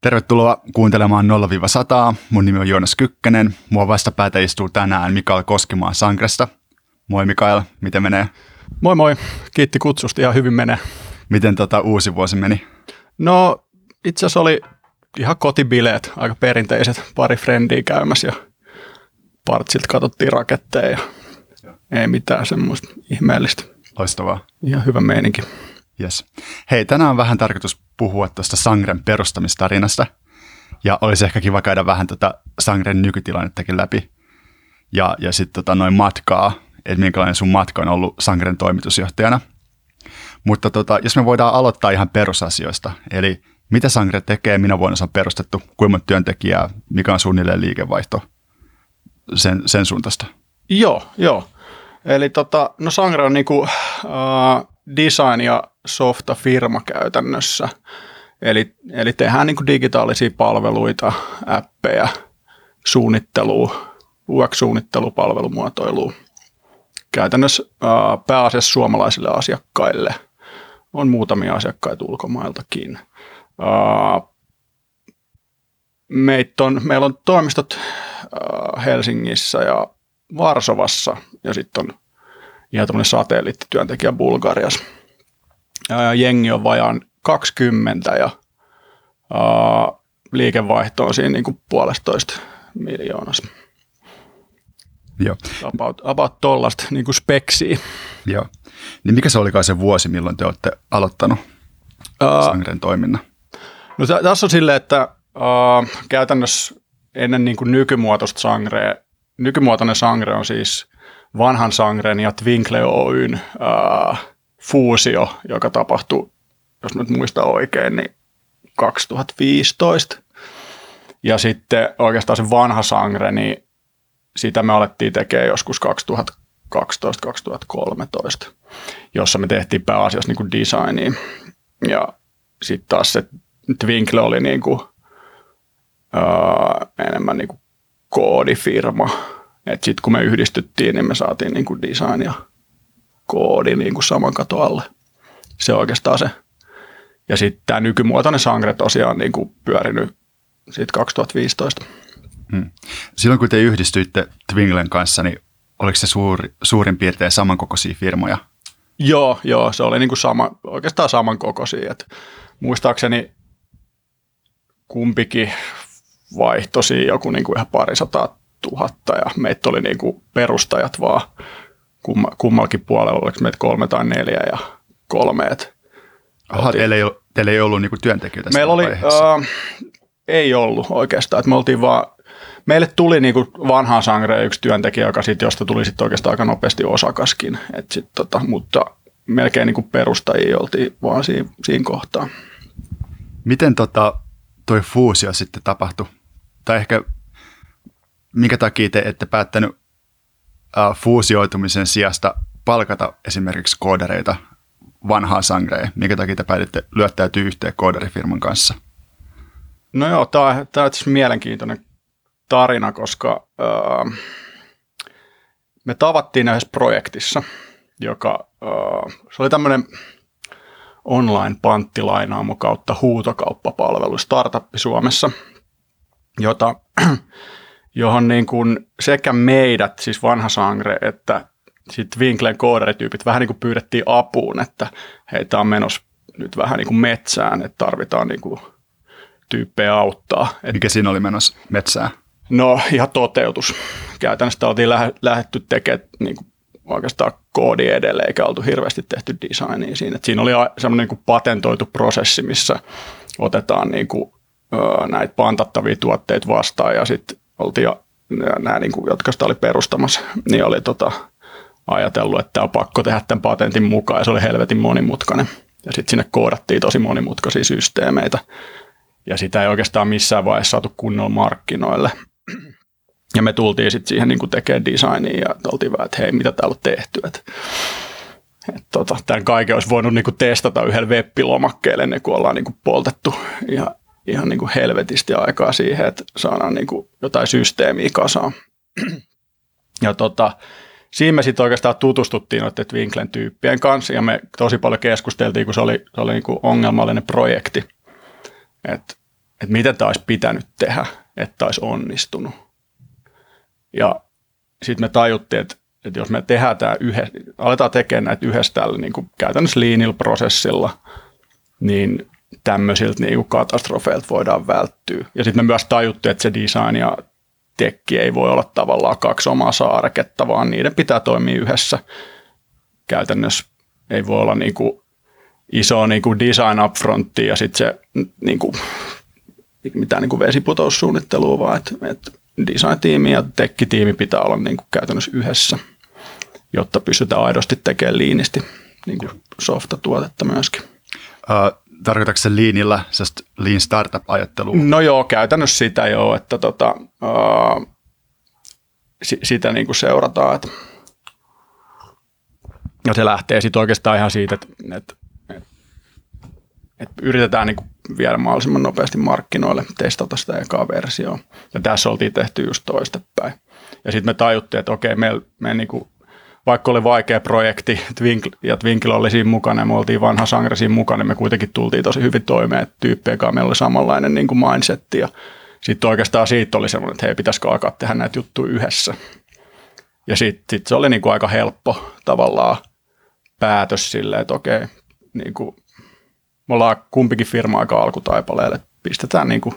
Tervetuloa kuuntelemaan 0-100. Mun nimi on Joonas Kykkänen. Mua vastapäätä istuu tänään Mikael Koskimaa Sangresta. Moi Mikael, miten menee? Moi moi, kiitti kutsusta, ihan hyvin menee. Miten tota uusi vuosi meni? No itse asiassa oli ihan kotibileet, aika perinteiset, pari frendiä käymässä ja partsilta katsottiin raketteja ja ei mitään semmoista ihmeellistä. Loistavaa. Ihan hyvä meininki. Yes. Hei, tänään on vähän tarkoitus puhua tuosta Sangren perustamistarinasta. Ja olisi ehkä kiva käydä vähän tätä Sangren nykytilannettakin läpi. Ja, ja sitten tota noin matkaa, että minkälainen sun matka on ollut Sangren toimitusjohtajana. Mutta tota, jos me voidaan aloittaa ihan perusasioista, eli mitä Sangre tekee, minä vuonna se on perustettu, kuinka monta työntekijää, mikä on suunnilleen liikevaihto, sen, sen suuntaista. Joo, joo. Eli tota, no Sangre on niinku, uh, design- ja softa-firma käytännössä. Eli, eli tehdään niin digitaalisia palveluita, appeja, suunnittelua, UX-suunnittelupalvelumuotoilua. Käytännössä ää, pääasiassa suomalaisille asiakkaille. On muutamia asiakkaita ulkomailtakin. Ää, on, meillä on toimistot ää, Helsingissä ja Varsovassa ja sitten on ihan tämmöinen satelliittityöntekijä Bulgariassa. Ja jengi on vajaan 20 ja ää, liikevaihto on siinä niin kuin puolestoista miljoonassa. Joo. About, about tollasta niin kuin speksiä. Joo. Niin mikä se olikaan se vuosi, milloin te olette aloittanut uh, Sangren toiminnan? No t- tässä on silleen, että uh, käytännössä ennen niin kuin nykymuotoista sangrea, nykymuotoinen sangre on siis vanhan sangren ja Twinkle Oyn uh, fuusio, joka tapahtui, jos nyt muistan oikein, niin 2015. Ja sitten oikeastaan se vanha sangre, niin sitä me alettiin tekemään joskus 2012-2013, jossa me tehtiin pääasiassa niin kuin designia. Ja sitten taas se Twinkle oli niin kuin, ää, enemmän niin kuin koodifirma. Että sitten kun me yhdistyttiin, niin me saatiin niin kuin design ja koodi niin kuin saman kato alle. Se on oikeastaan se. Ja sitten tämä nykymuotoinen Sangre tosiaan niin kuin pyörinyt siitä 2015. Hmm. Silloin kun te yhdistyitte Twinglen kanssa, niin oliko se suuri, suurin piirtein samankokoisia firmoja? Joo, joo, se oli niin kuin sama, oikeastaan samankokoisia. Et muistaakseni kumpikin vaihtosi joku niin kuin ihan parisataa tuhatta ja meitä oli niin kuin perustajat vaan kumma, kummallakin puolella, oliko meitä kolme tai neljä ja kolme. Et Aha, teillä ei, teillä ei ollut niinku työntekijöitä Meillä oli, uh, ei ollut oikeastaan, että me oltiin vaan, meille tuli niinku vanhaan sangreen yksi työntekijä, joka sit, josta tuli sitten oikeastaan aika nopeasti osakaskin, et sit, tota, mutta melkein niinku perustajia oltiin vaan siinä, siinä kohtaa. Miten tota, toi fuusio sitten tapahtui? Tai ehkä minkä takia te ette päättänyt uh, fuusioitumisen sijasta palkata esimerkiksi koodareita vanhaa sangreen? Minkä takia te päätitte lyöttäytyä yhteen koodarifirman kanssa? No joo, tämä on, on mielenkiintoinen tarina, koska uh, me tavattiin yhdessä projektissa, joka uh, se oli tämmöinen online-panttilainaamo kautta huutokauppapalvelu, startup Suomessa, jota johon niin kuin sekä meidät, siis vanha sangre, että sitten Winklen koodarityypit vähän niin kuin pyydettiin apuun, että heitä on menossa nyt vähän niin kuin metsään, että tarvitaan niin kuin tyyppejä auttaa. Mikä siinä oli menossa metsään? No ihan toteutus. Käytännössä oltiin lähdetty tekemään niin kuin oikeastaan koodi edelleen, eikä oltu hirveästi tehty designia siinä. Et siinä oli semmoinen niin patentoitu prosessi, missä otetaan niin kuin, näitä pantattavia tuotteita vastaan ja sitten oltiin nämä, niin kuin, jotka sitä oli perustamassa, niin oli tota, ajatellut, että on pakko tehdä tämän patentin mukaan ja se oli helvetin monimutkainen. Ja sitten sinne koodattiin tosi monimutkaisia systeemeitä ja sitä ei oikeastaan missään vaiheessa saatu kunnolla markkinoille. Ja me tultiin sitten siihen niin tekemään designia ja oltiin vähän, että hei, mitä täällä on tehty. Et, et tota, tämän kaiken olisi voinut niin testata yhdellä web-lomakkeelle ennen kuin ollaan niin poltettu ja ihan niin kuin helvetisti aikaa siihen, että saadaan niin kuin jotain systeemiä kasaan. Ja tota, siinä me sitten oikeastaan tutustuttiin noiden Twinklen tyyppien kanssa ja me tosi paljon keskusteltiin, kun se oli, se oli niin kuin ongelmallinen projekti. Et, että miten tämä olisi pitänyt tehdä, että olisi onnistunut. Ja sitten me tajuttiin, että, että jos me tehdään tämä yhdessä, aletaan tekemään näitä yhdessä tällä niin käytännössä liinillä prosessilla, niin tämmöisiltä niin katastrofeilta voidaan välttyä. Ja sitten me myös tajuttiin, että se design ja tekki ei voi olla tavallaan kaksi omaa saareketta, vaan niiden pitää toimia yhdessä. Käytännössä ei voi olla niin kuin iso niin kuin design upfrontti ja sitten se niin kuin, mitään niin kuin vesiputoussuunnittelua, vaan että, että design-tiimi ja tekkitiimi pitää olla niin kuin käytännössä yhdessä, jotta pystytään aidosti tekemään liinisti niin kuin softa-tuotetta myöskin. Tarkoitatko se liinillä lean startup-ajattelua? No joo, käytännössä sitä joo, että tota, uh, sitä niin kuin seurataan. Että. Ja se lähtee sitten oikeastaan ihan siitä, että, että, että, että yritetään niin kuin viedä mahdollisimman nopeasti markkinoille, testata sitä ekaa versioa. Ja tässä oltiin tehty just toistepäin. Ja sitten me tajuttiin, että okei, me, me niin kuin vaikka oli vaikea projekti Twinkle, ja Twinkle oli siinä mukana ja me oltiin vanha sangre siinä mukana, niin me kuitenkin tultiin tosi hyvin toimeen, tyyppejä kanssa meillä oli samanlainen niin kuin mindsetti ja sitten oikeastaan siitä oli semmoinen, että hei, pitäisikö alkaa tehdä näitä juttuja yhdessä. Ja sitten sit se oli niin kuin aika helppo tavallaan päätös silleen, että okei, niin kuin, me ollaan kumpikin firma aika alkutaipaleelle, pistetään niin kuin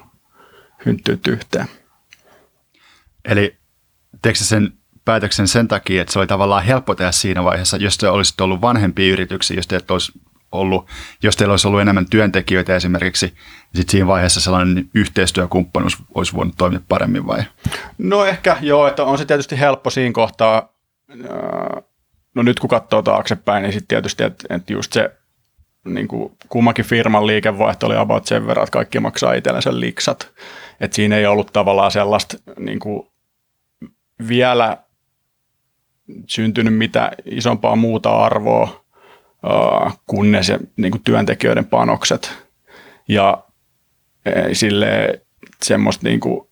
hynttyyt yhteen. Eli teekö sen päätöksen sen takia, että se oli tavallaan helppo tehdä siinä vaiheessa, jos te olisitte ollut vanhempia yrityksiä, jos teillä olisi ollut, jos teillä olisi ollut enemmän työntekijöitä esimerkiksi, niin sitten siinä vaiheessa sellainen yhteistyökumppanuus olisi voinut toimia paremmin vai? No ehkä joo, että on se tietysti helppo siinä kohtaa, no nyt kun katsoo taaksepäin, niin sitten tietysti, että, että just se niin kuin kummankin firman liikevaihto oli about sen verran, että kaikki maksaa itsellensä liksat. Että siinä ei ollut tavallaan sellaista niin kuin vielä syntynyt mitä isompaa muuta arvoa kuin ne se, niin kuin työntekijöiden panokset. Ja sille semmoista niin kuin,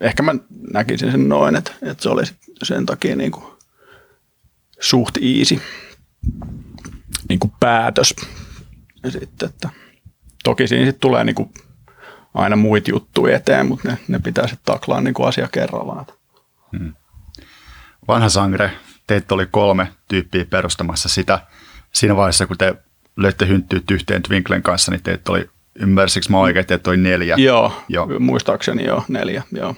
ehkä mä näkisin sen noin, että, että se oli sen takia niin kuin suht easy niin kuin päätös. Ja sitten, että toki siinä sitten tulee niin kuin aina muita juttuja eteen, mutta ne, ne pitää sitten taklaa niin kuin asia kerrallaan. Hmm vanha sangre, teitä oli kolme tyyppiä perustamassa sitä. Siinä vaiheessa, kun te löitte hynttyyt yhteen Twinklen kanssa, niin teitä oli, ymmärsikö mä oikein, että teitä oli neljä? Joo, joo. muistaakseni joo, neljä, joo.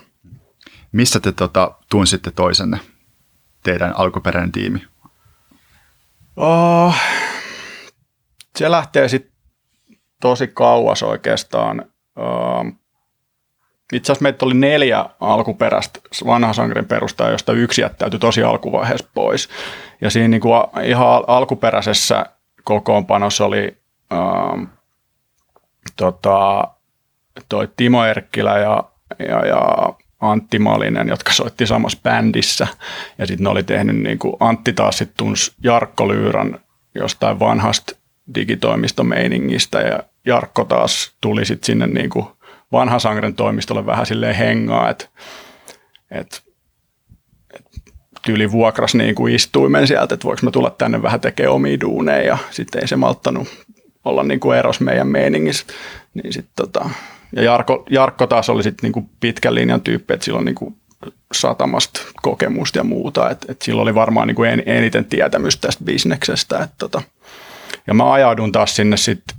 Missä te tota, tunsitte toisenne, teidän alkuperäinen tiimi? Oh, se lähtee sitten tosi kauas oikeastaan. Oh, itse asiassa meitä oli neljä alkuperäistä vanha sankarin perustaa, josta yksi jättäytyi tosi alkuvaiheessa pois. Ja siinä niin kuin ihan alkuperäisessä kokoonpanossa oli ähm, tota, toi Timo Erkkilä ja, ja, ja Antti Malinen, jotka soitti samassa bändissä. Ja sitten ne oli tehnyt, niin kuin Antti taas sitten tunsi Jarkko Lyyrän jostain vanhasta digitoimistomeiningistä ja Jarkko taas tuli sitten sinne niin kuin vanha sangren toimistolle vähän silleen hengaa, että et, et tyyli vuokras niin kuin istuimen sieltä, että voiko mä tulla tänne vähän tekemään omia duuneja ja sitten ei se malttanut olla niin kuin eros meidän meiningissä. Niin sit tota, ja Jarkko, Jarkko taas oli sitten niin kuin pitkän linjan tyyppi, että silloin niin kuin satamasta kokemusta ja muuta, että et silloin oli varmaan niin kuin eniten tietämystä tästä bisneksestä. Että tota, ja mä ajaudun taas sinne sitten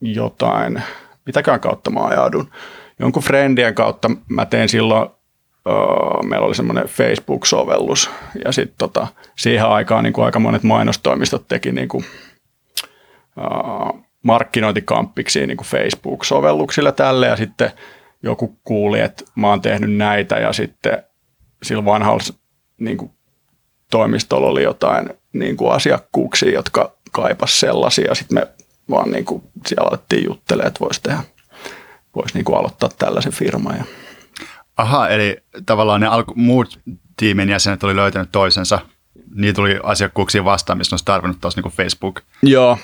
jotain, mitäkään kautta mä ajaudun. Jonkun friendien kautta mä tein silloin, uh, meillä oli semmoinen Facebook-sovellus ja sitten tota, siihen aikaan niin kuin aika monet mainostoimistot teki niin kuin, uh, markkinointikamppiksi niin kuin Facebook-sovelluksilla tälle ja sitten joku kuuli, että mä oon tehnyt näitä ja sitten sillä vanhalla niin kuin, toimistolla oli jotain niin kuin asiakkuuksia, jotka kaipas sellaisia. Sitten me vaan niin kuin siellä alettiin juttelemaan, että voisi tehdä, voisi niin kuin aloittaa tällaisen firman. Ja. Aha, eli tavallaan ne alku, muut tiimin jäsenet oli löytänyt toisensa. Niitä tuli asiakkuuksia vastaan, missä olisi tarvinnut taas niin Facebook. Joo.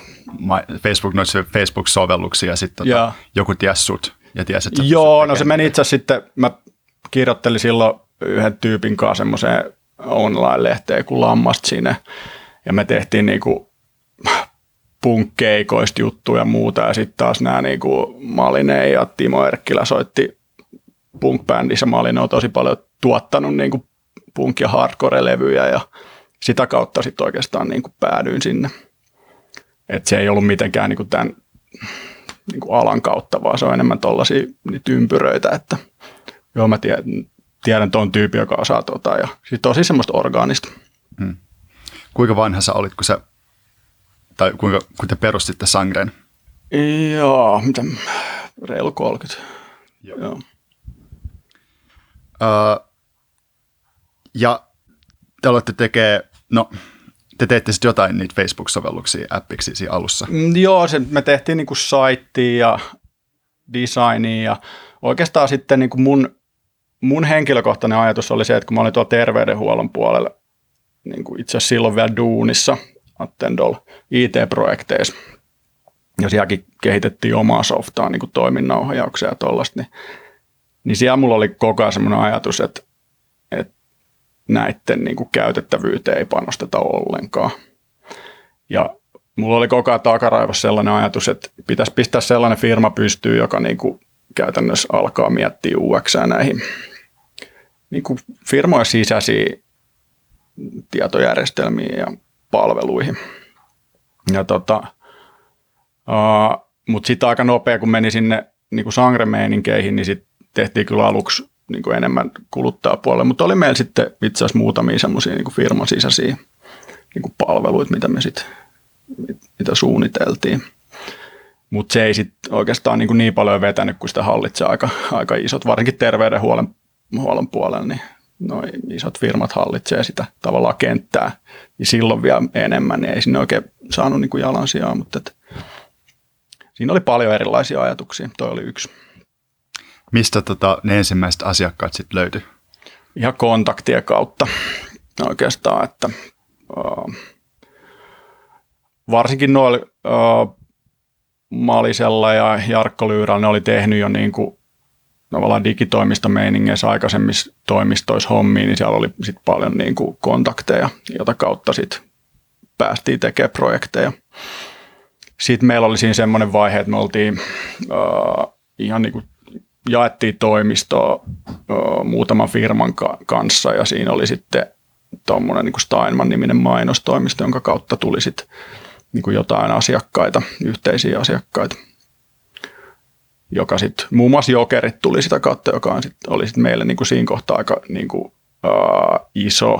Facebook, noissa Facebook-sovelluksia ja sitten tota, joku tiesi sut ja tiesi, että Joo, no se meni itse asiassa sitten, mä kirjoittelin silloin yhden tyypin kanssa semmoiseen online-lehteen kuin Lammast sinne ja me tehtiin niin kuin punkkeikoista juttuja ja muuta. Ja sitten taas nämä niinku Maline ja Timo Erkkilä soitti punk-bändissä. Maline on tosi paljon tuottanut niinku punk- ja hardcore-levyjä ja sitä kautta sitten oikeastaan niinku päädyin sinne. Et se ei ollut mitenkään niinku tämän niinku alan kautta, vaan se on enemmän tuollaisia ympyröitä, että joo mä tiedän, tiedän tuon tyypin, joka osaa tota ja sitten tosi semmoista orgaanista. Hmm. Kuinka vanha sä olit, kun sä tai kuinka, kun te perustitte Sangren? Joo, mitä, reilu 30. Joo. Joo. Uh, ja te olette tekee, no te teette sitten jotain niitä Facebook-sovelluksia appiksi siinä alussa. Mm, joo, se, me tehtiin niinku saittia ja designia ja oikeastaan sitten niinku mun, mun henkilökohtainen ajatus oli se, että kun mä olin tuolla terveydenhuollon puolella niinku itse asiassa silloin vielä duunissa, Attendol IT-projekteissa. Ja sielläkin kehitettiin omaa softaa, niin toiminnanohjauksia ja tuollaista, niin, niin siellä mulla oli koko ajan semmoinen ajatus, että, että näiden niin kuin käytettävyyteen ei panosteta ollenkaan. Ja mulla oli koko ajan takaraivossa sellainen ajatus, että pitäisi pistää sellainen firma pystyyn, joka niin kuin käytännössä alkaa miettiä UX näihin niin kuin firmojen sisäisiä tietojärjestelmiä ja palveluihin. Ja tota, uh, mutta sitten aika nopea, kun meni sinne niin kuin sangremeiningeihin, niin sitten tehtiin kyllä aluksi niin kuin enemmän kuluttajapuolelle, mutta oli meillä sitten itse asiassa muutamia semmoisia niin firman sisäisiä niin kuin palveluita, mitä me sitten mitä suunniteltiin. Mutta se ei sitten oikeastaan niin, kuin niin paljon vetänyt, kun sitä hallitsee aika, aika isot, varsinkin terveydenhuollon huollon puolella, niin noin isot firmat hallitsee sitä tavallaan kenttää, niin silloin vielä enemmän, niin ei sinne oikein saanut niin kuin jalansijaa, mutta että siinä oli paljon erilaisia ajatuksia, toi oli yksi. Mistä tota, ne ensimmäiset asiakkaat sitten löytyi? Ihan kontaktien kautta oikeastaan, että uh, varsinkin noilla uh, Malisella ja Jarkko Lyyrä, ne oli tehnyt jo niin kuin tavallaan digitoimistomeiningeissä aikaisemmissa toimistoissa hommiin, niin siellä oli sit paljon niin kuin kontakteja, jota kautta sit päästiin tekemään projekteja. Sitten meillä oli siinä semmoinen vaihe, että me oltiin uh, ihan niin kuin jaettiin toimistoa uh, muutaman firman ka- kanssa ja siinä oli sitten tuommoinen niin Steinman-niminen mainostoimisto, jonka kautta tuli sitten niin jotain asiakkaita, yhteisiä asiakkaita joka sitten, muun muassa Jokerit tuli sitä kautta, joka on sit, oli sit meille niin kuin siinä kohtaa aika niin kuin, uh, iso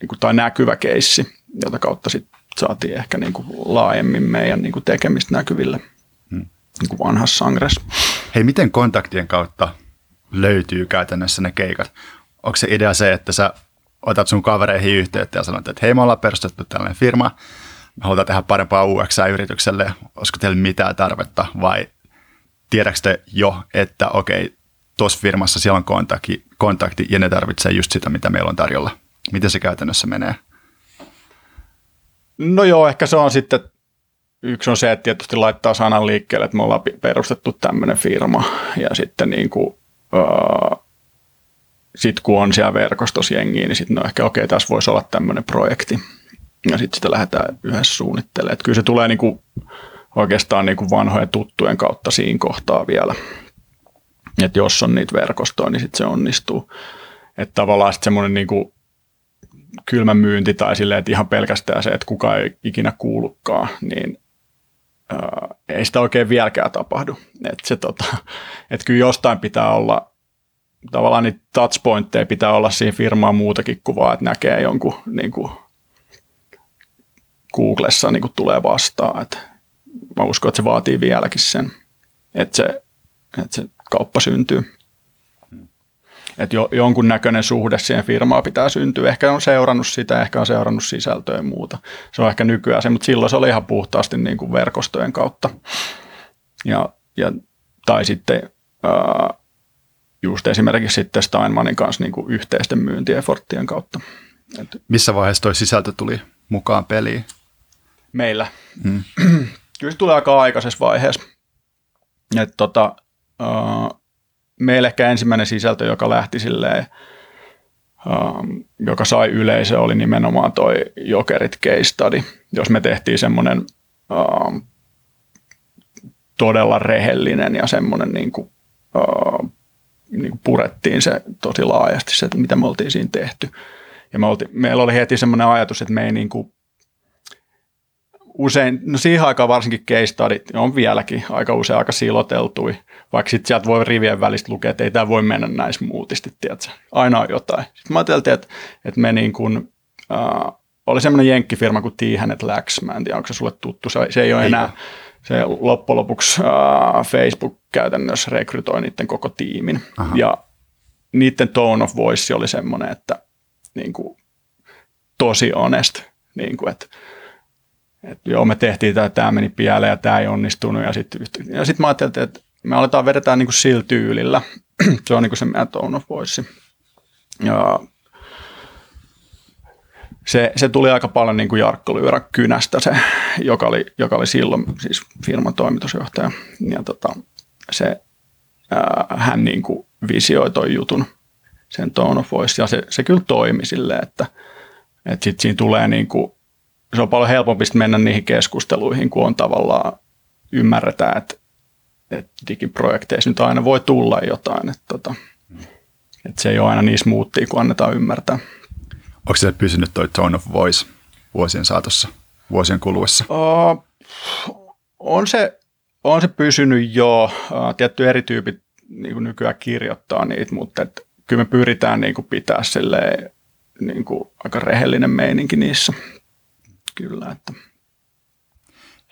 niin kuin, tai näkyvä keissi, jota kautta sitten saatiin ehkä niin kuin laajemmin meidän niin kuin tekemistä näkyville hmm. niin kuin vanhassa sangres. Hei, miten kontaktien kautta löytyy käytännössä ne keikat? Onko se idea se, että sä otat sun kavereihin yhteyttä ja sanot, että hei, me ollaan perustettu tällainen firma, me halutaan tehdä parempaa UX-yritykselle, olisiko teillä mitään tarvetta vai tiedätkö te jo, että okei, tuossa firmassa siellä on kontakti, kontakti ja ne tarvitsee just sitä, mitä meillä on tarjolla. Miten se käytännössä menee? No joo, ehkä se on sitten, yksi on se, että tietysti laittaa sanan liikkeelle, että me ollaan perustettu tämmöinen firma ja sitten niin kuin, uh, sit kun on siellä verkostossa jengiä, niin sitten no ehkä okei, okay, tässä voisi olla tämmöinen projekti. Ja sitten sitä lähdetään yhdessä suunnittelemaan. Että kyllä se tulee niin kuin, oikeastaan niin kuin vanhojen tuttujen kautta siinä kohtaa vielä. Että jos on niitä verkostoja, niin sitten se onnistuu. Että tavallaan sitten semmoinen niin kuin kylmä myynti tai silleen, että ihan pelkästään se, että kuka ei ikinä kuulukaan, niin ää, ei sitä oikein vieläkään tapahdu. Että tota, että kyllä jostain pitää olla, tavallaan niitä touchpointteja pitää olla siinä firmaan muutakin kuin vaan, että näkee jonkun niin kuin Googlessa niin kuin tulee vastaan. Että mä uskon, että se vaatii vieläkin sen, että se, että se kauppa syntyy. Että jo, jonkun näköinen suhde siihen firmaan pitää syntyä. Ehkä on seurannut sitä, ehkä on seurannut sisältöä ja muuta. Se on ehkä nykyään se, mutta silloin se oli ihan puhtaasti niin kuin verkostojen kautta. Ja, ja, tai sitten ää, just esimerkiksi sitten Steinmanin kanssa niin kuin yhteisten myyntieforttien kautta. Et, Missä vaiheessa tuo sisältö tuli mukaan peliin? Meillä. Hmm. kyllä se tulee aika aikaisessa vaiheessa. Et tota, uh, meillä ehkä ensimmäinen sisältö, joka lähti silleen, uh, joka sai yleisö, oli nimenomaan toi Jokerit case study. Jos me tehtiin semmoinen uh, todella rehellinen ja semmoinen niin kuin, uh, niin kuin purettiin se tosi laajasti, se, että mitä me oltiin siinä tehty. Ja me oltiin, meillä oli heti semmoinen ajatus, että me ei niin kuin, usein, no siihen aikaan varsinkin case study, on vieläkin aika usein aika siloteltui, vaikka sitten sieltä voi rivien välistä lukea, että ei tämä voi mennä näin smoothisti, tiedätkö? aina on jotain. Sitten mä ajattelin, että, että me niin kuin, äh, oli semmoinen jenkkifirma kuin T-Hanet Lax, mä en tiedä, onko se sulle tuttu, se, se ei ole ei enää, ole. se loppujen lopuksi äh, Facebook käytännössä rekrytoi niiden koko tiimin, Aha. ja niiden tone of voice oli semmoinen, että niin kuin, tosi honest, niin kuin, että että joo, me tehtiin tämä, tämä meni pieleen ja tämä ei onnistunut. Ja sitten ja sit mä ajattelin, että me aletaan vedetään niin kuin sillä tyylillä. se on niin kuin se meidän tone of voice. Ja se, se tuli aika paljon niin kuin Jarkko Lyyrä kynästä, se, joka, oli, joka oli silloin siis firman toimitusjohtaja. Ja tota, se, ää, hän niin kuin visioi toi jutun, sen tone of voice, ja se, se kyllä toimi silleen, että, että sitten siinä tulee niin kuin se on paljon helpompi mennä niihin keskusteluihin, kun on tavallaan ymmärretään, että, että digiprojekteissa nyt aina voi tulla jotain. Että, tota, että se ei ole aina niin smoothia, kun annetaan ymmärtää. Onko se pysynyt toi tone of voice vuosien saatossa, vuosien kuluessa? Uh, on, se, on se pysynyt jo. Uh, tietty eri tyypit niin kuin nykyään kirjoittaa niitä, mutta et, kyllä me pyritään niin kuin pitää silleen, niin kuin aika rehellinen meininki niissä kyllä. Että.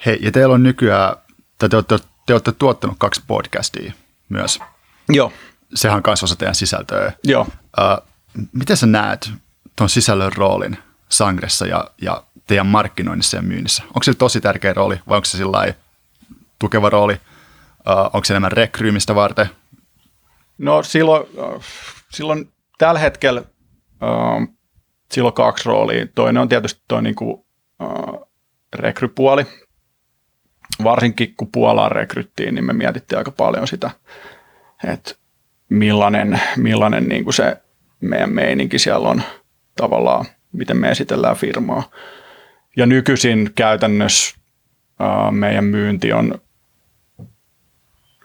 Hei, ja teillä on nykyään, tai te olette, te olette tuottanut kaksi podcastia myös. Joo. Sehän on myös osa teidän sisältöä. Joo. Uh, miten sä näet tuon sisällön roolin Sangressa ja, ja teidän markkinoinnissa ja myynnissä? Onko se tosi tärkeä rooli vai onko se sillä tukeva rooli? Uh, onko se enemmän rekryymistä varten? No silloin, silloin tällä hetkellä uh, silloin kaksi roolia. Toinen on tietysti tuo niin kuin rekrypuoli. Varsinkin kun Puolaan rekryttiin, niin me mietittiin aika paljon sitä, että millainen, millainen niin kuin se meidän meininki siellä on tavallaan, miten me esitellään firmaa. Ja nykyisin käytännössä ää, meidän myynti on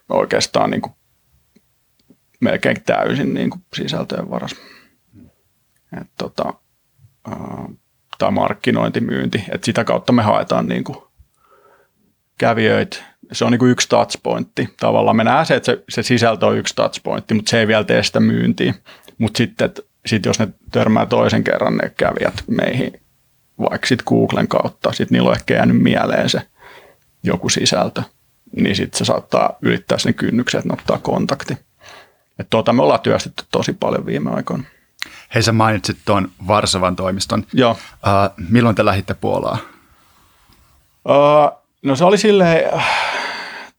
oikeastaan niin kuin melkein täysin niin kuin sisältöjen varas. Et tota, ää, tai markkinointimyynti, että sitä kautta me haetaan niin kuin kävijöitä. Se on niin kuin yksi touchpointti. Tavallaan me nähdään se, että se, se sisältö on yksi touchpointti, mutta se ei vielä tee sitä myyntiä. Mutta sitten, että sit jos ne törmää toisen kerran ne kävijät meihin, vaikka sitten Googlen kautta, sitten niillä on ehkä jäänyt mieleen se joku sisältö, niin sitten se saattaa ylittää sen kynnyksen, että ne ottaa kontakti. Et tuota me ollaan työstetty tosi paljon viime aikoina. Hei, sä mainitsit tuon Varsovan toimiston. Joo. Uh, milloin te lähditte Puolaan? Uh, no se oli silleen, uh,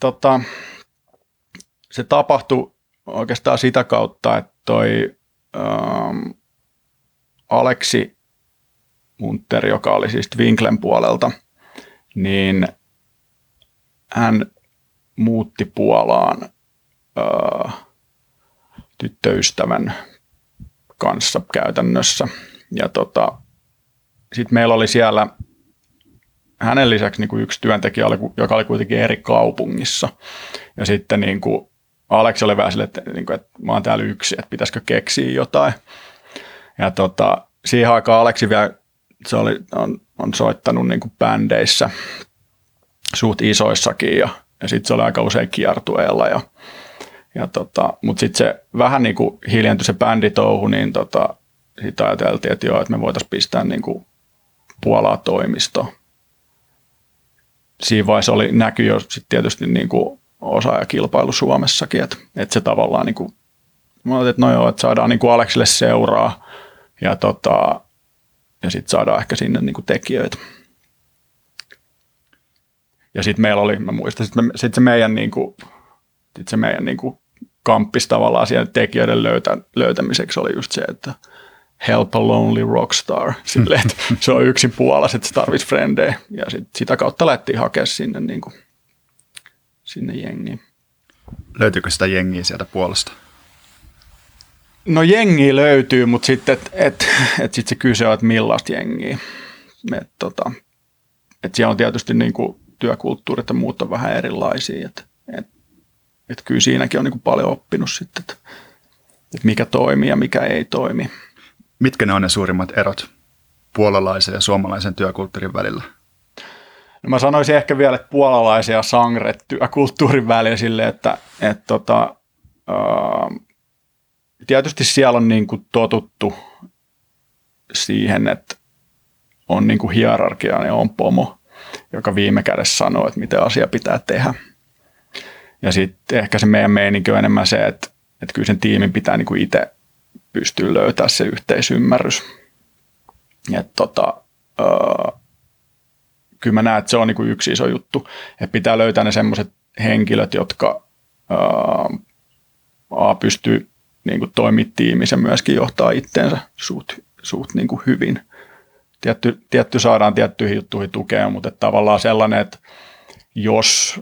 tota, se tapahtui oikeastaan sitä kautta, että toi uh, Aleksi Munter, joka oli siis Winklen puolelta, niin hän muutti Puolaan uh, tyttöystävän kanssa käytännössä. Ja tota, sitten meillä oli siellä hänen lisäksi niin kuin yksi työntekijä, joka oli kuitenkin eri kaupungissa. Ja sitten niin kuin Aleksi oli vähän sille, että, niin kuin, että mä oon täällä yksi, että pitäisikö keksiä jotain. Ja tota, siihen aikaan Aleksi vielä se oli, on, on soittanut niin kuin bändeissä suht isoissakin ja, ja sitten se oli aika usein kiertueella ja ja tota, Mutta sitten se vähän niin kuin hiljentyi se bänditouhu, niin tota, sitten ajateltiin, että joo, että me voitaisiin pistää niin kuin Puolaa toimisto. Siinä vaiheessa oli, näkyi jo sit tietysti niin kuin osaajakilpailu Suomessakin, että, että se tavallaan niin kuin, mä että no joo, että saadaan niin kuin Aleksille seuraa ja, tota, ja sitten saadaan ehkä sinne niin kuin tekijöitä. Ja sitten meillä oli, mä muistan, sitten sit se meidän, niin kuin, sit se meidän niin kuin kamppis tavallaan siellä tekijöiden löytä, löytämiseksi oli just se, että help a lonely rockstar. Silleen, että se on yksin puolas, että se tarvitsisi frendejä. Ja sit, sitä kautta lähtiin hakea sinne, niin kuin, sinne jengiin. Löytyykö sitä jengiä sieltä puolesta? No jengi löytyy, mutta sitten et, et, et sit se kyse on, että millaista jengiä. Et, tota, et siellä on tietysti niin kuin työkulttuurit ja muut on vähän erilaisia. Et, et, et kyllä siinäkin on niin kuin paljon oppinut sitten, että et mikä toimii ja mikä ei toimi. Mitkä ne on ne suurimmat erot puolalaisen ja suomalaisen työkulttuurin välillä? No mä sanoisin ehkä vielä, että puolalaisia sangret työkulttuurin välillä sille, että et tota, ää, tietysti siellä on niin kuin totuttu siihen, että on niin kuin hierarkia ja on pomo, joka viime kädessä sanoo, että miten asia pitää tehdä. Ja sitten ehkä se meidän meininki on enemmän se, että, että kyllä sen tiimin pitää niin kuin itse pystyä löytämään se yhteisymmärrys. Et tota, öö, kyllä mä näen, että se on niin kuin yksi iso juttu, että pitää löytää ne semmoiset henkilöt, jotka öö, A, pystyy niin kuin toimia tiimissä myöskin johtaa itteensä suht, suht niin kuin hyvin. Tietty, tietty saadaan tiettyihin juttuihin tukea, mutta tavallaan sellainen, että jos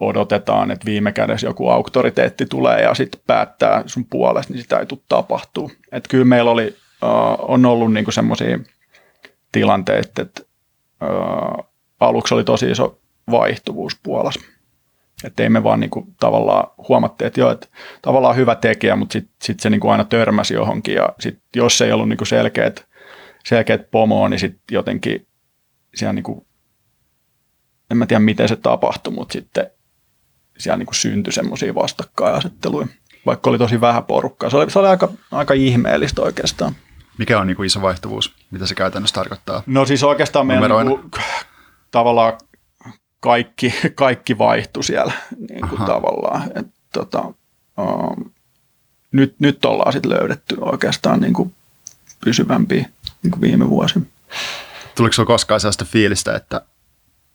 odotetaan, että viime kädessä joku auktoriteetti tulee ja sitten päättää sun puolesta, niin sitä ei tule tapahtuu. Että kyllä meillä oli, uh, on ollut niinku semmoisia tilanteita, että uh, aluksi oli tosi iso vaihtuvuus Puolassa. Että ei me vaan niinku tavallaan huomattiin, että joo, että tavallaan hyvä tekijä, mutta sitten sit se niinku aina törmäsi johonkin ja sit jos ei ollut niinku selkeät, selkeät pomoa, niin sitten jotenkin siellä niinku, en mä tiedä miten se tapahtui, mutta sitten siellä niinku syntyi semmoisia vastakkainasetteluja, vaikka oli tosi vähän porukkaa. Se oli, se oli aika, aika ihmeellistä oikeastaan. Mikä on niin kuin iso vaihtuvuus? Mitä se käytännössä tarkoittaa? No siis oikeastaan meillä niin kuin, tavallaan kaikki, kaikki vaihtui siellä niin kuin tavallaan. Et, tota, um, nyt, nyt ollaan sitten löydetty oikeastaan niin kuin pysyvämpiä niin kuin viime vuosina. Tuliko sinulla koskaan sellaista fiilistä, että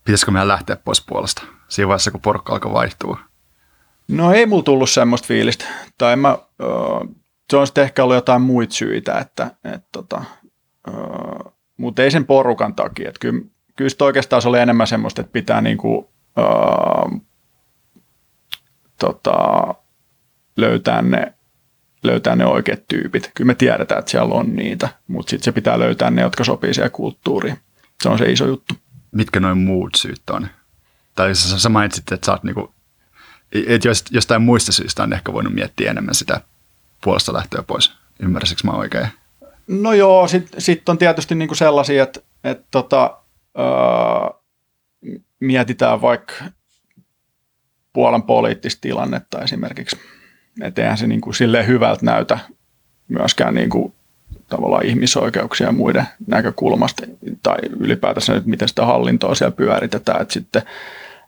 pitäisikö meidän lähteä pois puolesta siinä vaiheessa, kun porukka alkoi vaihtua? No ei mulla tullut semmoista fiilistä. Tai mä, se on sitten ehkä ollut jotain muita syitä, että et, tota, mutta ei sen porukan takia. Et kyllä, kyllä oikeastaan se oli enemmän semmoista, että pitää niinku, uh, tota, löytää ne löytää ne oikeat tyypit. Kyllä me tiedetään, että siellä on niitä, mutta sitten se pitää löytää ne, jotka sopii siihen kulttuuriin. Se on se iso juttu. Mitkä noin muut syyt on? Tai sä, sä mainitsit, että sä oot niinku, jos, jostain muista syistä on ehkä voinut miettiä enemmän sitä puolesta lähtöä pois. Ymmärsikö mä oikein? No joo, sitten sit on tietysti niinku sellaisia, että et tota, öö, mietitään vaikka Puolan poliittista tilannetta esimerkiksi. Että eihän se niinku silleen hyvältä näytä myöskään niinku tavallaan ihmisoikeuksia ja muiden näkökulmasta tai ylipäätänsä nyt miten sitä hallintoa siellä pyöritetään, että sitten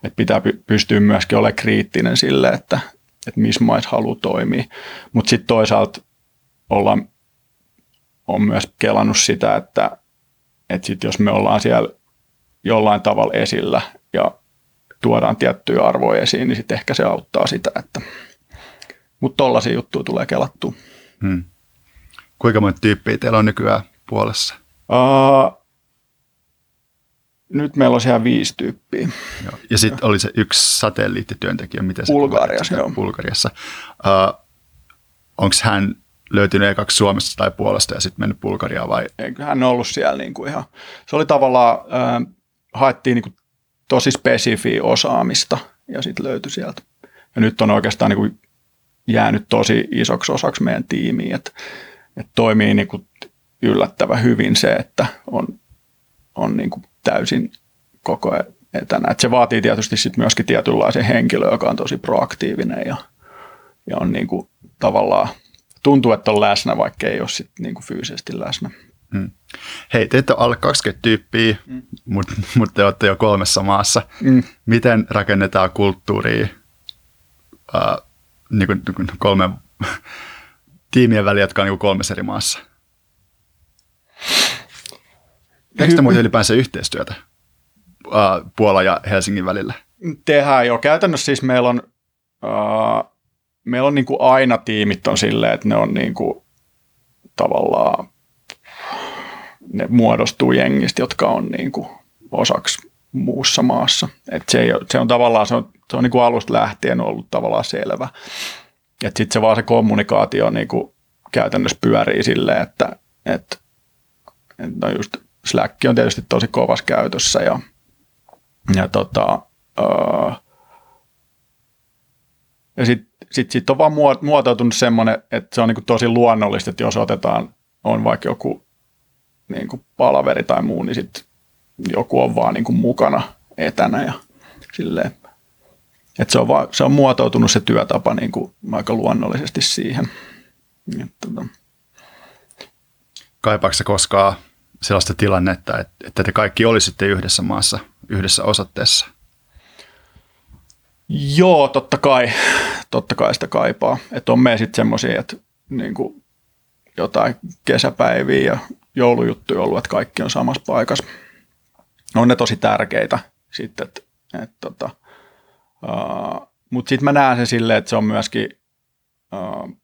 että pitää pystyä myöskin olemaan kriittinen sille, että, että missä maissa haluaa toimia. Mutta sitten toisaalta ollaan, on myös kelannut sitä, että, että sit jos me ollaan siellä jollain tavalla esillä ja tuodaan tiettyjä arvoja esiin, niin sitten ehkä se auttaa sitä, että mutta tollaisia juttuja tulee kelattua. Hmm. Kuinka monta tyyppiä teillä on nykyään puolessa? Uh, nyt meillä on siellä viisi tyyppiä. Joo. Ja sitten oli se yksi satelliittityöntekijä. Miten se Bulgariassa, joo. Bulgariassa. Uh, Onko hän löytynyt ekaksi Suomesta tai Puolasta ja sitten mennyt Bulgariaan vai? Eikö hän ollut siellä niin kuin ihan, se oli tavallaan, äh, haettiin niin kuin tosi spesifiä osaamista ja sitten löytyi sieltä. Ja nyt on oikeastaan niin kuin jäänyt tosi isoksi osaksi meidän tiimiin, että, että toimii niin kuin yllättävän hyvin se, että on, on niin kuin täysin koko ajan etänä. Et se vaatii tietysti sit myöskin tietynlaisen henkilön, joka on tosi proaktiivinen ja, ja on niin kuin tavallaan tuntuu, että on läsnä, vaikka ei ole sit niin kuin fyysisesti läsnä. Hmm. Hei, te ette alle 20 tyyppiä, hmm. mutta mut te olette jo kolmessa maassa. Hmm. Miten rakennetaan kulttuuria äh, niin kuin, niin kolme tiimien väliä, jotka on niin kolmessa eri maassa? Teekö te muuten ylipäänsä yhteistyötä Puola ja Helsingin välillä? Tehdään jo. Käytännössä siis meillä on, uh, meillä on niin kuin aina tiimit on silleen, että ne on niin kuin tavallaan, ne muodostuu jengistä, jotka on niin kuin osaksi muussa maassa. Et se, ei, se on tavallaan, se on, se on niin kuin alusta lähtien ollut tavallaan selvä. Sitten se vaan se kommunikaatio niin kuin käytännössä pyörii silleen, että, että, että no just Slack on tietysti tosi kovassa käytössä ja, ja tota, öö, ja sitten sit, sit on vaan muotoutunut semmoinen, että se on niin tosi luonnollista, että jos otetaan, on vaikka joku niin kuin palaveri tai muu, niin sitten joku on vaan niin kuin mukana etänä ja silleen. Että se, on vaan, se on muotoutunut se työtapa niin kuin aika luonnollisesti siihen. Että, tota. Kaipaako koskaan sellaista tilannetta, että te kaikki olisitte yhdessä maassa, yhdessä osoitteessa? Joo, totta kai. Totta kai sitä kaipaa. Että on me sitten semmoisia, että niin kuin jotain kesäpäiviä ja joulujuttuja ollut, että kaikki on samassa paikassa. On ne tosi tärkeitä sitten, että, että tota, uh, mutta sitten mä näen sen silleen, että se on myöskin uh,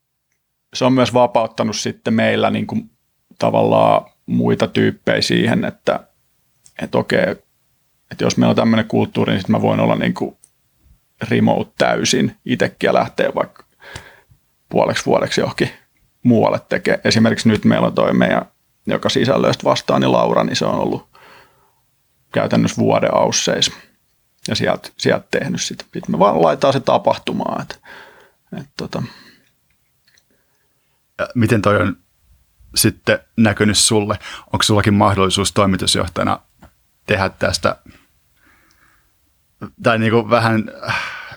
se on myös vapauttanut sitten meillä niin kuin tavallaan muita tyyppejä siihen, että, että okei, että jos meillä on tämmöinen kulttuuri, niin sitten mä voin olla niin kuin remote täysin itsekin ja lähteä vaikka puoleksi vuodeksi johonkin muualle tekee. Esimerkiksi nyt meillä on toi meidän, joka sisällöistä vastaa, niin Laura, niin se on ollut käytännössä vuoden ausseis ja sieltä, sieltä tehnyt sitä. Sitten me vaan laitetaan se tapahtumaan. Että, että, tota. Miten toi on sitten näkynyt sulle? Onko sullakin mahdollisuus toimitusjohtajana tehdä tästä tai niin kuin vähän,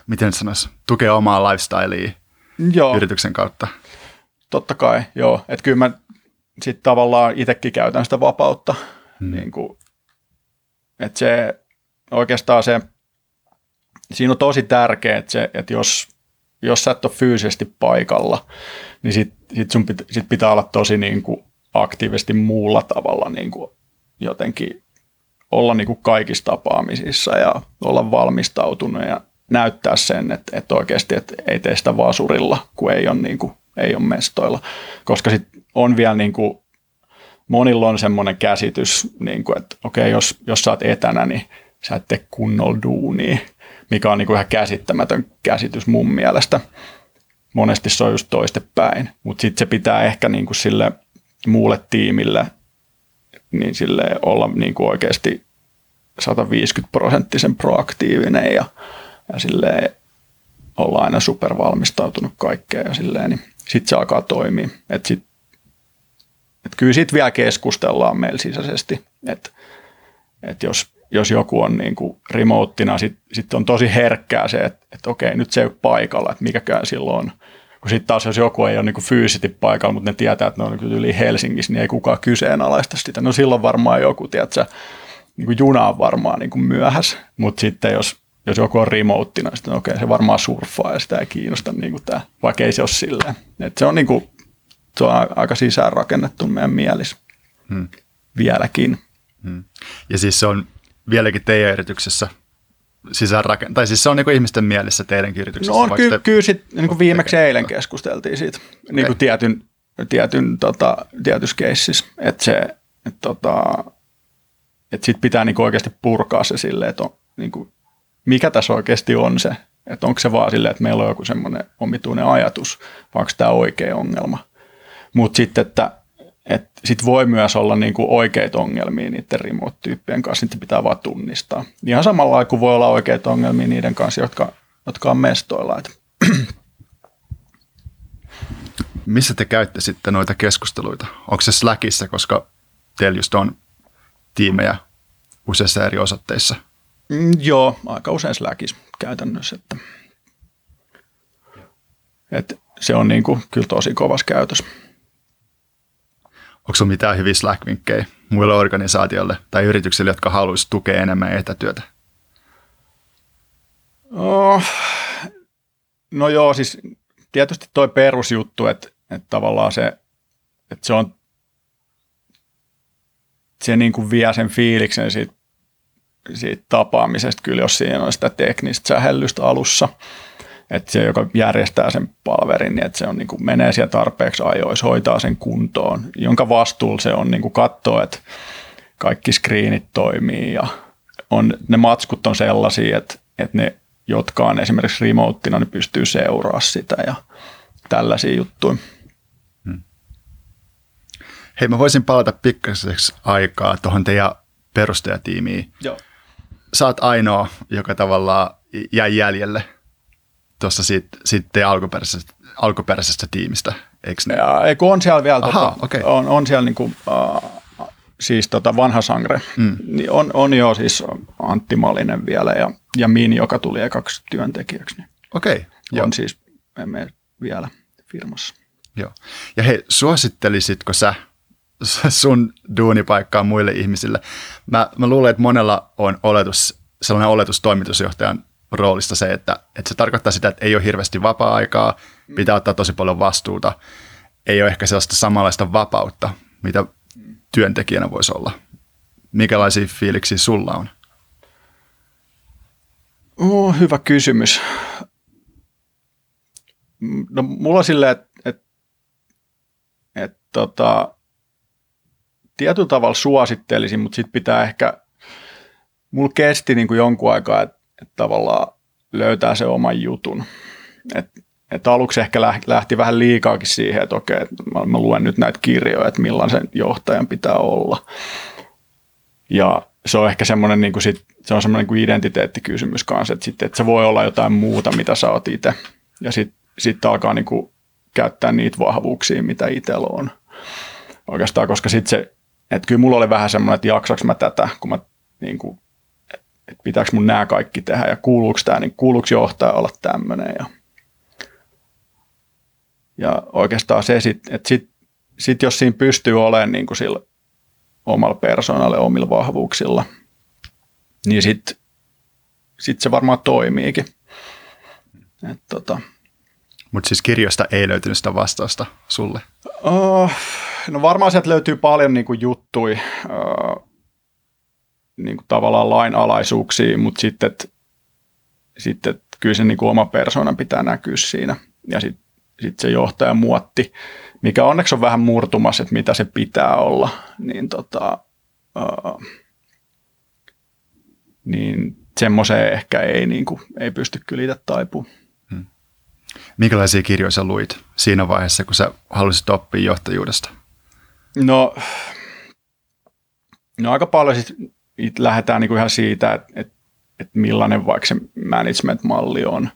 miten sanoisi, tukea omaa lifestylea joo. yrityksen kautta? Totta kai, joo. Että kyllä mä sitten tavallaan itsekin käytän sitä vapautta. Hmm. Niin kuin, että se oikeastaan se, siinä on tosi tärkeää, että, se, että jos, jos sä et ole fyysisesti paikalla, niin sit, sit sun pit, sit pitää olla tosi niin kuin aktiivisesti muulla tavalla niin kuin jotenkin olla niin kuin kaikissa tapaamisissa ja olla valmistautunut ja näyttää sen, että, että oikeasti että ei tee sitä vasurilla, kun ei ole, niin kuin, ei ole mestoilla. Koska sitten on vielä niin kuin, monilla on semmoinen käsitys, niin kuin, että okei, jos, jos sä oot etänä, niin sä et tee kunnolla duunia, mikä on niin kuin ihan käsittämätön käsitys mun mielestä. Monesti se on just toistepäin, mutta sitten se pitää ehkä niin kuin sille muulle tiimille niin sille olla niin kuin oikeasti 150 prosenttisen proaktiivinen ja, ja silleen olla aina supervalmistautunut kaikkeen ja silleen, niin sitten se alkaa toimia. Et sit, et kyllä siitä vielä keskustellaan meillä sisäisesti, että et jos, jos joku on niin kuin remoteina, sitten sit on tosi herkkää se, että et okei, nyt se ei ole paikalla, että mikäkään silloin on. Kun sitten taas jos joku ei ole niin fyysisesti paikalla, mutta ne tietää, että ne on yli Helsingissä, niin ei kukaan kyseenalaista sitä. No silloin varmaan joku, tiedätkö, niin kuin juna on varmaan niin kuin myöhässä, mutta sitten jos, jos joku on remoteina, niin sitten okei, okay, se varmaan surffaa ja sitä ei kiinnosta niin kuin tämä, vaikka ei se ole silleen. Et se on, niin kuin, se on aika sisäänrakennettu meidän mielis hmm. vieläkin. Hmm. Ja siis se on vieläkin teidän yrityksessä sisäänraken... tai siis se on niin kuin ihmisten mielessä teidän yrityksessä. No on, ky- kyllä sit, niin kuin viimeksi eilen keskusteltiin siitä okay. niin kuin tietyn, tietyn tota, tietyssä keississä, että se, että tota, että sitten pitää niinku oikeasti purkaa se silleen, että on, niinku, mikä tässä oikeasti on se, että onko se vaan silleen, että meillä on joku semmoinen omituinen ajatus, vai onko tämä oikea ongelma. Mutta sitten, että et sit voi myös olla niinku oikeita ongelmia niiden remote-tyyppien kanssa, niitä pitää vaan tunnistaa. Ihan samalla kuin voi olla oikeita ongelmia niiden kanssa, jotka, jotka on mestoilla. Et. Missä te käytte sitten noita keskusteluita? Onko se Slackissa, koska teillä just on tiimejä useissa eri osoitteissa? Mm, joo, aika usein Slackissa käytännössä. Että, että se on niin kuin, kyllä tosi kovas käytös. Onko sinulla mitään hyviä Slack-vinkkejä muille organisaatioille tai yrityksille, jotka haluaisivat tukea enemmän etätyötä? Oh, no joo, siis tietysti tuo perusjuttu, että, että tavallaan se, että se on se niin kuin vie sen fiiliksen siitä, siitä tapaamisesta kyllä, jos siinä on sitä teknistä sähellystä alussa. Että se, joka järjestää sen palverin, niin että se on, niin kuin menee siellä tarpeeksi ajoissa, hoitaa sen kuntoon, jonka vastuulla se on niin kuin katsoa, että kaikki screenit toimii ja on, ne matskut on sellaisia, että, että ne, jotka on esimerkiksi remoteina, niin pystyy seuraamaan sitä ja tällaisia juttuja. Hei, mä voisin palata pikkaseksi aikaa tuohon teidän perustajatiimiin. Joo. sä oot ainoa, joka tavallaan jäi jäljelle tuossa siitä alkuperäisestä, alkuperäisestä tiimistä, eikö ne? Ja, ei, kun on siellä vielä, Aha, tota, okei. on, on siellä niinku, uh, siis tota vanha sangre, Mm. niin on, on jo siis Antti Malinen vielä ja, ja Min, joka tuli ekaksi työntekijäksi, niin Okei, joo. on siis emme vielä firmassa. Joo. Ja hei, suosittelisitko sä sun duunipaikkaa muille ihmisille? Mä, mä luulen, että monella on oletus, sellainen oletus toimitusjohtajan roolista se, että, että se tarkoittaa sitä, että ei ole hirveästi vapaa-aikaa, pitää ottaa tosi paljon vastuuta, ei ole ehkä sellaista samanlaista vapautta, mitä työntekijänä voisi olla. Minkälaisia fiiliksiä sulla on? Oh, hyvä kysymys. Mm, No mulla on silleen, että et, et, tota, tietyllä tavalla suosittelisin, mutta sitten pitää ehkä, mulla kesti niin kuin jonkun aikaa, että et tavallaan löytää se oman jutun. Et, et aluksi ehkä läh- lähti vähän liikaakin siihen, että okei, että mä, mä luen nyt näitä kirjoja, että millaisen johtajan pitää olla. Ja se on ehkä semmoinen, niin kuin se on semmoinen niin identiteettikysymys kanssa, että, sit, että se voi olla jotain muuta, mitä sä oot itse. Ja sitten sit alkaa niin kuin käyttää niitä vahvuuksia, mitä itsellä on. Oikeastaan, koska sitten se, että kyllä mulla oli vähän semmoinen, että jaksaks mä tätä, kun mä niin kuin, että pitääkö mun nämä kaikki tehdä ja kuuluuko tämä, niin kuuluuko johtaja olla tämmöinen. Ja, ja oikeastaan se sitten, että sit, sit jos siinä pystyy olemaan niin kuin sillä omalla persoonalla, omilla vahvuuksilla, niin sitten sit se varmaan toimiikin. Et tota, Mutta siis kirjoista ei löytynyt sitä vastausta sulle. oh, no varmaan sieltä löytyy paljon niinku juttui, uh, niinku tavallaan lainalaisuuksia, mutta sitten et, sit, et kyllä se niinku oma persoonan pitää näkyä siinä. Ja sitten sit se johtaja muotti, mikä onneksi on vähän murtumassa, että mitä se pitää olla, niin tota, uh, niin semmoiseen ehkä ei, niinku, ei pysty kyllä itse taipumaan. Minkälaisia kirjoja sä luit siinä vaiheessa, kun sä halusit oppia johtajuudesta? No, no aika paljon sit it lähdetään niinku ihan siitä, että et, et millainen vaikka se management-malli on.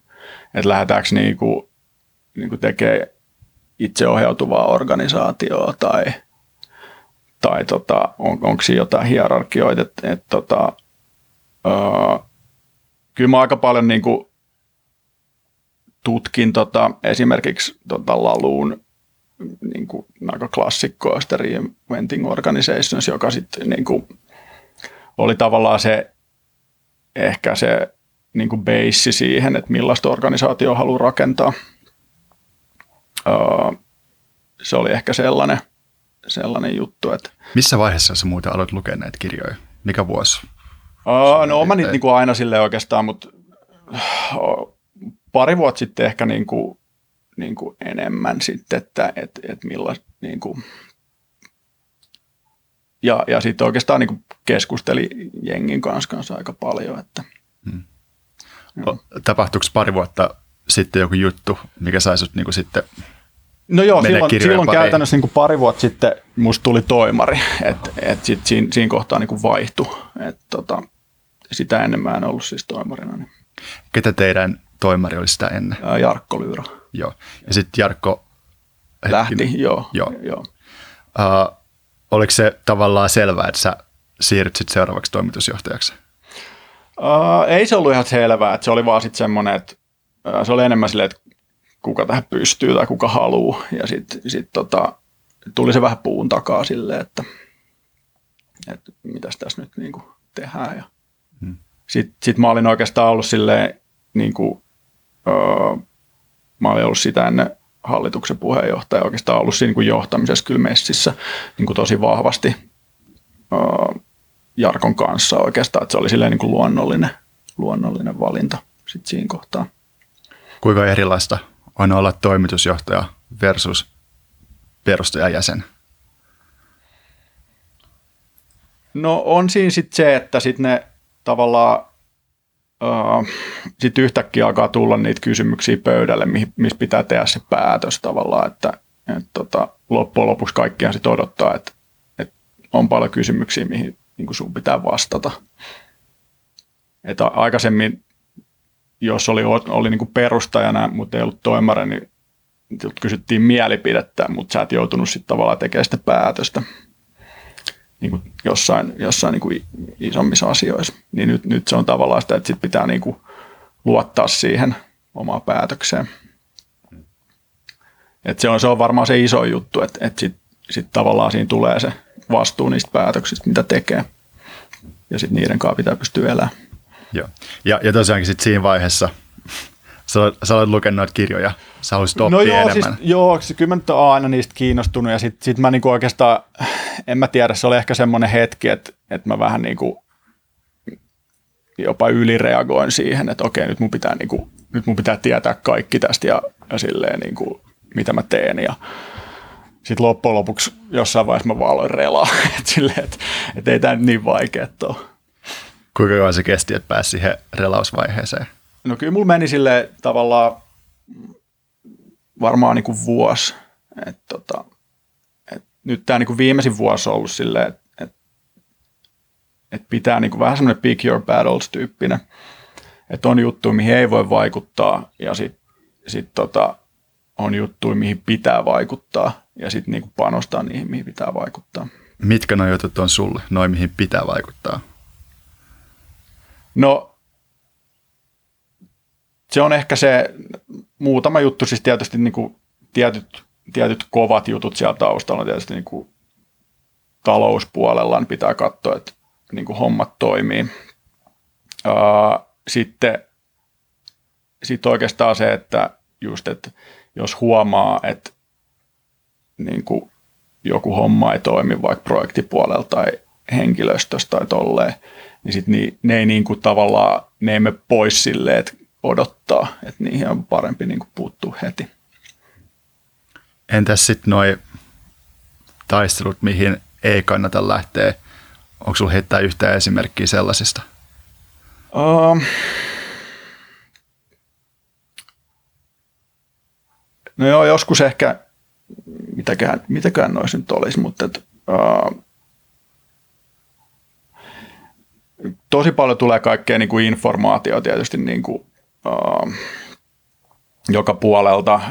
Että lähdetäänkö niinku, niinku tekemään itseohjautuvaa organisaatioa tai, tai tota, on, onko siinä jotain hierarkioita. Et, et tota, öö, kyllä mä aika paljon niinku tutkin tota, esimerkiksi tota Laluun niin kuin, aika klassikkoa sitä Reinventing Organizations, joka sitten niin kuin, oli tavallaan se ehkä se niin kuin base siihen, että millaista organisaatio haluaa rakentaa. Öö, se oli ehkä sellainen, sellainen juttu, että Missä vaiheessa sä muuten aloit lukea näitä kirjoja? Mikä vuosi? öö, no mä niitä niin kuin aina sille oikeastaan, mutta öö, pari vuotta sitten ehkä niin kuin, niin kuin enemmän sitten, että et, et millaista niin kuin, ja, ja sitten oikeastaan niin keskusteli jengin kanssa, kanssa aika paljon, että O- Tapahtuiko pari vuotta sitten joku juttu, mikä sai sut niinku sitten No joo, silloin, silloin käytännössä niin kuin pari vuotta sitten musta tuli toimari, että et sit siinä, siinä kohtaa niin kuin vaihtui. Et tota, sitä ennen mä en ollut siis toimarina, niin ketä teidän toimari oli sitä ennen? ää, Jarkko Lyyrä Joo. Ja sitten Jarkko lähti, hetkinen. joo. Joo. joo. Uh, oliko se tavallaan selvää, että sä siirryt sit seuraavaksi toimitusjohtajaksi? Uh, ei se ollut ihan selvää, että se oli vaan sitten semmoinen, että uh, se oli enemmän silleen, että kuka tähän pystyy tai kuka haluaa. Ja sitten sit tota, tuli se vähän puun takaa silleen, että, että mitäs tässä nyt niin kuin tehdään. Ja Hmm. Sitten sit mä olin oikeastaan ollut silleen, niin kuin, uh, mä olin ollut sitä ennen hallituksen puheenjohtaja, oikeastaan ollut siinä niin kuin johtamisessa kyllä messissä niin kuin tosi vahvasti. Uh, Jarkon kanssa oikeastaan, että se oli silleen niin kuin luonnollinen, luonnollinen valinta sit siinä kohtaa. Kuinka erilaista on olla toimitusjohtaja versus perustajajäsen? No on siinä sitten se, että sitten ne tavallaan uh, sit yhtäkkiä alkaa tulla niitä kysymyksiä pöydälle, missä pitää tehdä se päätös tavallaan, että et tota, loppujen lopuksi kaikkiaan sitten odottaa, että, että on paljon kysymyksiä, mihin niin sun pitää vastata. Että aikaisemmin, jos oli, oli niin perustajana, mutta ei ollut toimari, niin kysyttiin mielipidettä, mutta sä et joutunut sitten tavallaan tekemään sitä päätöstä niin kuin jossain, jossain niin kuin isommissa asioissa. Niin nyt, nyt se on tavallaan sitä, että sit pitää niin kuin luottaa siihen omaan päätökseen. Et se, on, se on varmaan se iso juttu, että, että sitten sit tavallaan siinä tulee se vastuu niistä päätöksistä, mitä tekee. Ja sitten niiden kanssa pitää pystyä elämään. Joo. Ja, ja tosiaankin sitten siinä vaiheessa, sä, sä olet lukenut noita kirjoja, sä haluaisit oppia no joo, siis, enemmän. joo, siis kyllä mä nyt oon aina niistä kiinnostunut ja sitten sit mä niinku oikeastaan, en mä tiedä, se oli ehkä semmoinen hetki, että, että mä vähän niinku jopa ylireagoin siihen, että okei, nyt mun pitää, niinku, nyt mun pitää tietää kaikki tästä ja, ja silleen niinku, mitä mä teen ja sitten loppujen lopuksi jossain vaiheessa mä vaan aloin relaa, että että, että ei tämä niin vaikea ole. Kuinka kauan se kesti, että pääsi siihen relausvaiheeseen? No kyllä mulla meni sille tavallaan varmaan niin kuin vuosi. Et tota, et nyt tämä niin viimeisin vuosi on ollut silleen, että et, et pitää niin kuin vähän semmoinen pick your battles tyyppinen. Että on juttuja, mihin ei voi vaikuttaa ja sitten sit tota, on juttuja, mihin pitää vaikuttaa ja sitten niin panostaa niihin, mihin pitää vaikuttaa. Mitkä nuo jutut on sulle, noin mihin pitää vaikuttaa? No se on ehkä se muutama juttu, siis tietysti niin kuin tietyt, tietyt kovat jutut siellä taustalla, tietysti niin kuin talouspuolella niin pitää katsoa, että niin kuin hommat toimii. Sitten sitten oikeastaan se, että just, että jos huomaa, että niin kuin joku homma ei toimi vaikka projektipuolella tai henkilöstöstä tai tolleen, niin sit ne, ne ei niin kuin tavallaan, ne ei mene pois silleen, että odottaa, että niihin on parempi niin kuin puuttua heti. Entäs sitten noi taistelut, mihin ei kannata lähteä? Onko sinulla heittää yhtään esimerkkiä sellaisista? Um, no joo, joskus ehkä, mitäkään, mitäkään noissa nyt olisi, mutta et, uh, tosi paljon tulee kaikkea niin kuin informaatiota tietysti niin kuin joka puolelta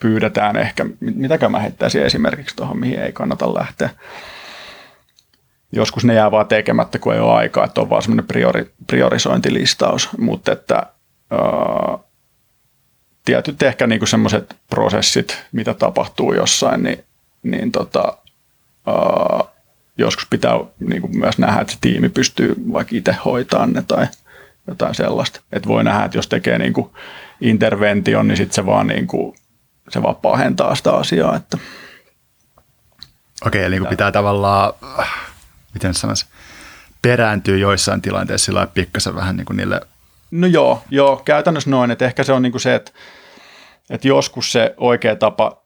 pyydetään ehkä, mitäkään mä heittäisin esimerkiksi tuohon, mihin ei kannata lähteä. Joskus ne jää vaan tekemättä, kun ei ole aikaa, että on vaan semmoinen priori, priorisointilistaus, mutta että uh, tietyt ehkä niinku semmoiset prosessit, mitä tapahtuu jossain, niin, niin tota, uh, joskus pitää niinku myös nähdä, että se tiimi pystyy vaikka itse hoitamaan ne tai – jotain sellaista. Että voi nähdä, että jos tekee niin kuin intervention, niin sitten se vaan, niin kuin, se vaan pahentaa sitä asiaa. Että Okei, eli niin pitää tavallaan, miten sanoisi, perääntyy joissain tilanteissa sillä pikkasen vähän niin kuin niille. No joo, joo, käytännössä noin, että ehkä se on niin kuin se, että, että joskus se oikea tapa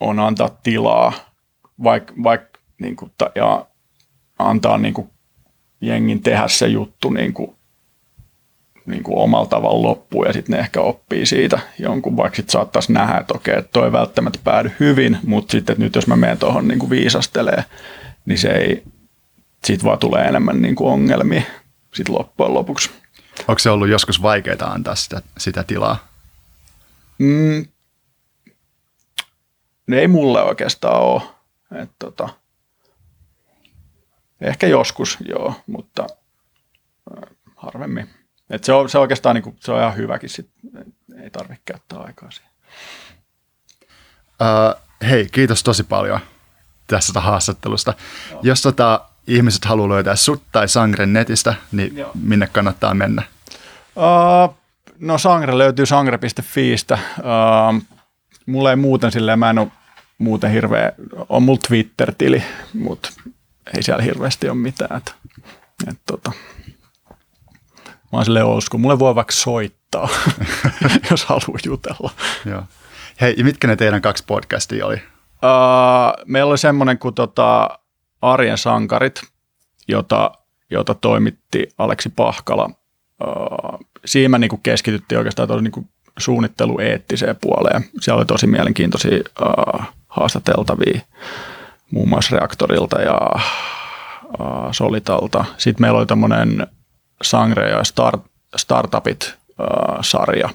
on antaa tilaa, vaikka vaik, niin kuin, ja antaa niin kuin jengin tehdä se juttu niin kuin niin kuin omalla tavalla loppuun ja sitten ne ehkä oppii siitä jonkun, vaikka sitten saattaisi nähdä, että okei, että toi ei välttämättä päädy hyvin, mutta sitten että nyt jos mä menen tuohon niin viisastelee, niin se ei, siitä vaan tulee enemmän niin kuin ongelmia sitten loppujen lopuksi. Onko se ollut joskus vaikeaa antaa sitä, sitä tilaa? Mm, ne ei mulle oikeastaan ole. Et tota, ehkä joskus joo, mutta harvemmin. Et se, on, se oikeastaan niin kuin, se on ihan hyväkin, sit, ei tarvitse käyttää aikaa siihen. Uh, hei, kiitos tosi paljon tästä haastattelusta. Joo. Jos tota, ihmiset haluaa löytää sut tai Sangren netistä, niin Joo. minne kannattaa mennä? Uh, no Sangre löytyy sangre.fiistä. Uh, mulla ei muuten silleen, mä en ole muuten hirveä, on mulla Twitter-tili, mutta ei siellä hirveästi ole mitään. Et, et, tota, Mä oon silleen old Mulle voi vaikka soittaa, jos haluaa jutella. Joo. Hei, ja mitkä ne teidän kaksi podcastia oli? Uh, meillä oli semmoinen kuin tota Arjen sankarit, jota, jota toimitti Aleksi Pahkala. Uh, siinä me niinku keskityttiin oikeastaan tuolla niinku suunnittelueettiseen puoleen. Siellä oli tosi mielenkiintoisia uh, haastateltavia muun muassa Reaktorilta ja uh, Solitalta. Sitten meillä oli tämmöinen Sangre ja Start, Startupit-sarja,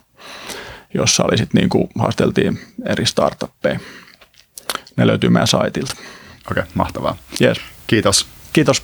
jossa oli sitten niinku, haasteltiin eri startuppeja. Ne löytyy meidän saitilta. Okei, okay, mahtavaa. Yes. Kiitos. Kiitos.